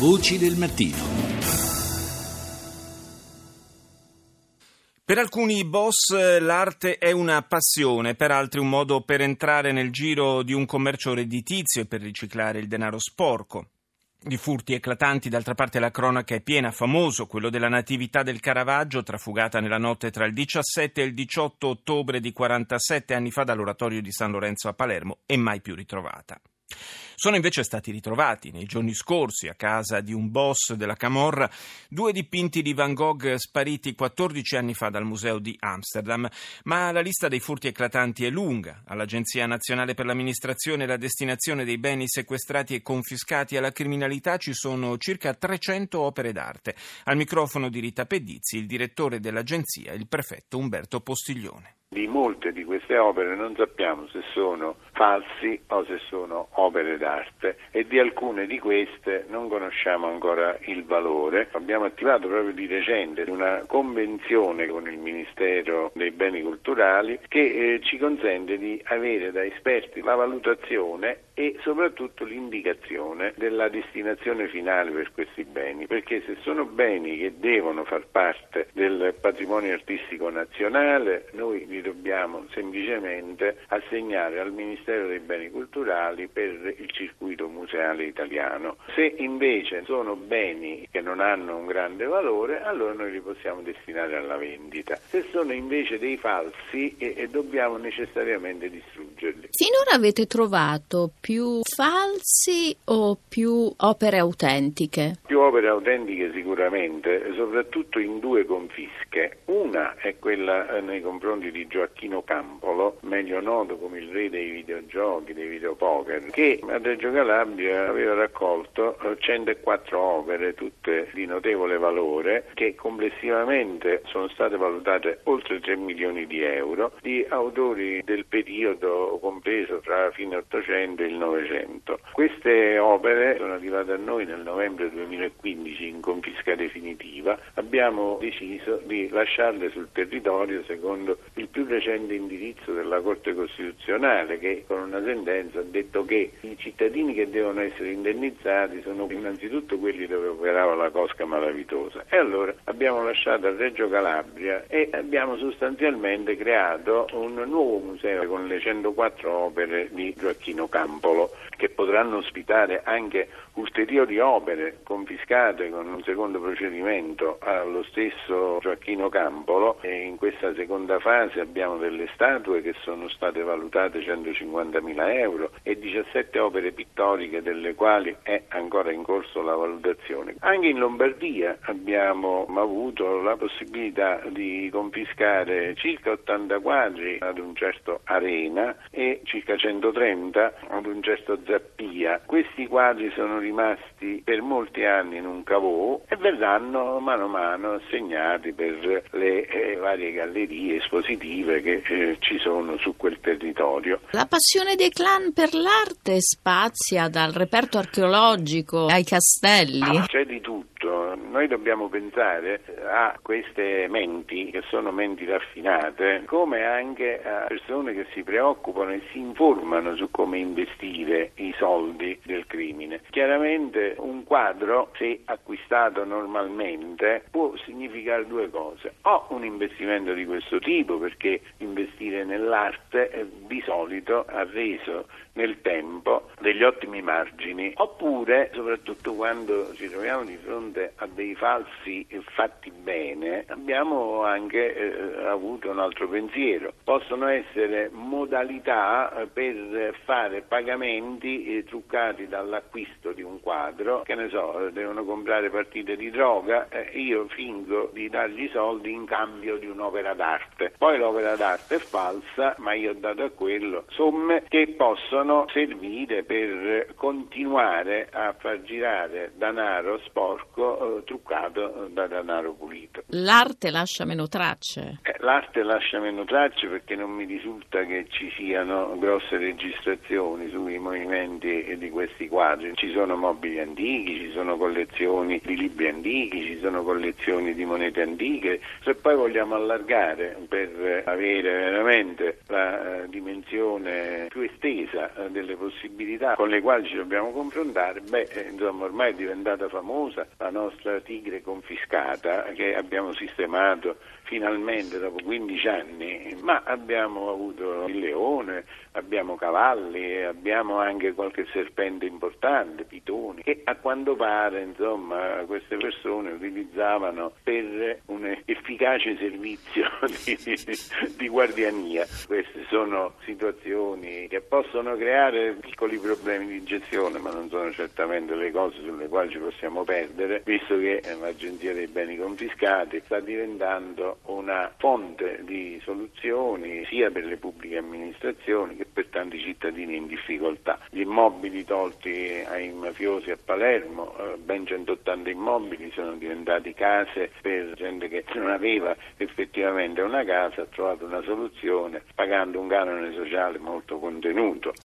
Voci del mattino. Per alcuni boss l'arte è una passione, per altri un modo per entrare nel giro di un commercio redditizio e per riciclare il denaro sporco. Di furti eclatanti, d'altra parte la cronaca è piena, famoso quello della natività del Caravaggio, trafugata nella notte tra il 17 e il 18 ottobre di 47 anni fa dall'oratorio di San Lorenzo a Palermo e mai più ritrovata. Sono invece stati ritrovati nei giorni scorsi a casa di un boss della Camorra due dipinti di Van Gogh spariti 14 anni fa dal museo di Amsterdam, ma la lista dei furti eclatanti è lunga. All'Agenzia Nazionale per l'Amministrazione e la Destinazione dei Beni Sequestrati e Confiscati alla Criminalità ci sono circa 300 opere d'arte. Al microfono di Rita Pedizzi, il direttore dell'Agenzia, il prefetto Umberto Postiglione. Di molte di queste opere non sappiamo se sono falsi o se sono opere d'arte e di alcune di queste non conosciamo ancora il valore. Abbiamo attivato proprio di recente una convenzione con il Ministero dei Beni Culturali che eh, ci consente di avere da esperti la valutazione e soprattutto l'indicazione della destinazione finale per questi beni, perché se sono beni che devono far parte del patrimonio artistico nazionale, noi li dobbiamo semplicemente assegnare al Ministero dei Beni Culturali per il circuito museale italiano. Se invece sono beni che non hanno un grande valore, allora noi li possiamo destinare alla vendita. Se sono invece dei falsi, eh, dobbiamo necessariamente distruggerli. Finora avete trovato più falsi o più opere autentiche? Più opere autentiche sicuramente, soprattutto in due confische. Una è quella eh, nei confronti di Gioacchino Campolo, meglio noto come il re dei videogiochi, dei videopoker, che a Reggio Calabria aveva raccolto 104 eh, opere, tutte di notevole valore, che complessivamente sono state valutate oltre 3 milioni di euro, di autori del periodo compreso tra fine 800 e il 900. Queste opere sono arrivate a noi nel novembre 2015 in confisca definitiva. Abbiamo deciso di lasciarle sul territorio secondo il più recente indirizzo della Corte Costituzionale che con una sentenza ha detto che i cittadini che devono essere indennizzati sono innanzitutto quelli dove operava la cosca malavitosa. E allora abbiamo lasciato a Reggio Calabria e abbiamo sostanzialmente creato un nuovo museo con le 104 opere di Gioacchino Campolo che potranno ospitare anche ulteriori opere confiscate con un secondo procedimento allo stesso Gioacchino Campolo e in questa seconda fase abbiamo delle statue che sono state valutate 150.000 euro e 17 opere pittoriche delle quali è ancora in corso la valutazione. Anche in Lombardia abbiamo avuto la possibilità di confiscare circa 80 quadri ad un certo Arena e circa 130 ad un certo Zappia. Questi quadri sono rimasti per molti anni in un cavò e verranno mano a mano assegnati per le eh, varie gallerie espositive che eh, ci sono su quel territorio. La passione dei clan per l'arte spazia dal reperto archeologico ai castelli. C'è di tutto noi dobbiamo pensare a queste menti, che sono menti raffinate, come anche a persone che si preoccupano e si informano su come investire i soldi del crimine. Chiaramente un quadro, se acquistato normalmente, può significare due cose. O un investimento di questo tipo, perché investire nell'arte eh, di solito ha reso nel tempo degli ottimi margini, oppure soprattutto quando ci troviamo di fronte a dei falsi fatti bene, abbiamo anche eh, avuto un altro pensiero. Possono essere modalità eh, per fare pagamenti eh, truccati dall'acquisto di un quadro, che ne so, devono comprare partite di droga, eh, io fingo di dargli soldi in cambio di un'opera d'arte. Poi l'opera d'arte è falsa, ma io ho dato a quello somme che possono servire per continuare a far girare denaro sporco truccato da denaro pulito. L'arte lascia meno tracce? L'arte lascia meno tracce perché non mi risulta che ci siano grosse registrazioni sui movimenti di questi quadri. Ci sono mobili antichi, ci sono collezioni di libri antichi, ci sono collezioni di monete antiche. Se poi vogliamo allargare per avere veramente la eh, dimensione più estesa eh, delle possibilità con le quali ci dobbiamo confrontare, beh, eh, insomma, ormai è diventata famosa la nostra tigre confiscata che abbiamo sistemato finalmente dopo 15 anni, ma abbiamo avuto il leone, abbiamo cavalli, abbiamo anche qualche serpente importante, pitoni, che a quanto pare insomma, queste persone utilizzavano per un efficace servizio di, di guardiania. Queste sono situazioni che possono creare piccoli problemi di gestione, ma non sono certamente le cose sulle quali ci possiamo perdere, visto che l'Agenzia dei beni confiscati sta diventando una fonte di soluzioni sia per le pubbliche amministrazioni che per tanti cittadini in difficoltà. Gli immobili tolti ai mafiosi a Palermo, eh, ben 180 immobili, sono diventati case per gente che non aveva effettivamente una casa, ha trovato una soluzione pagando un canone sociale molto contenuto.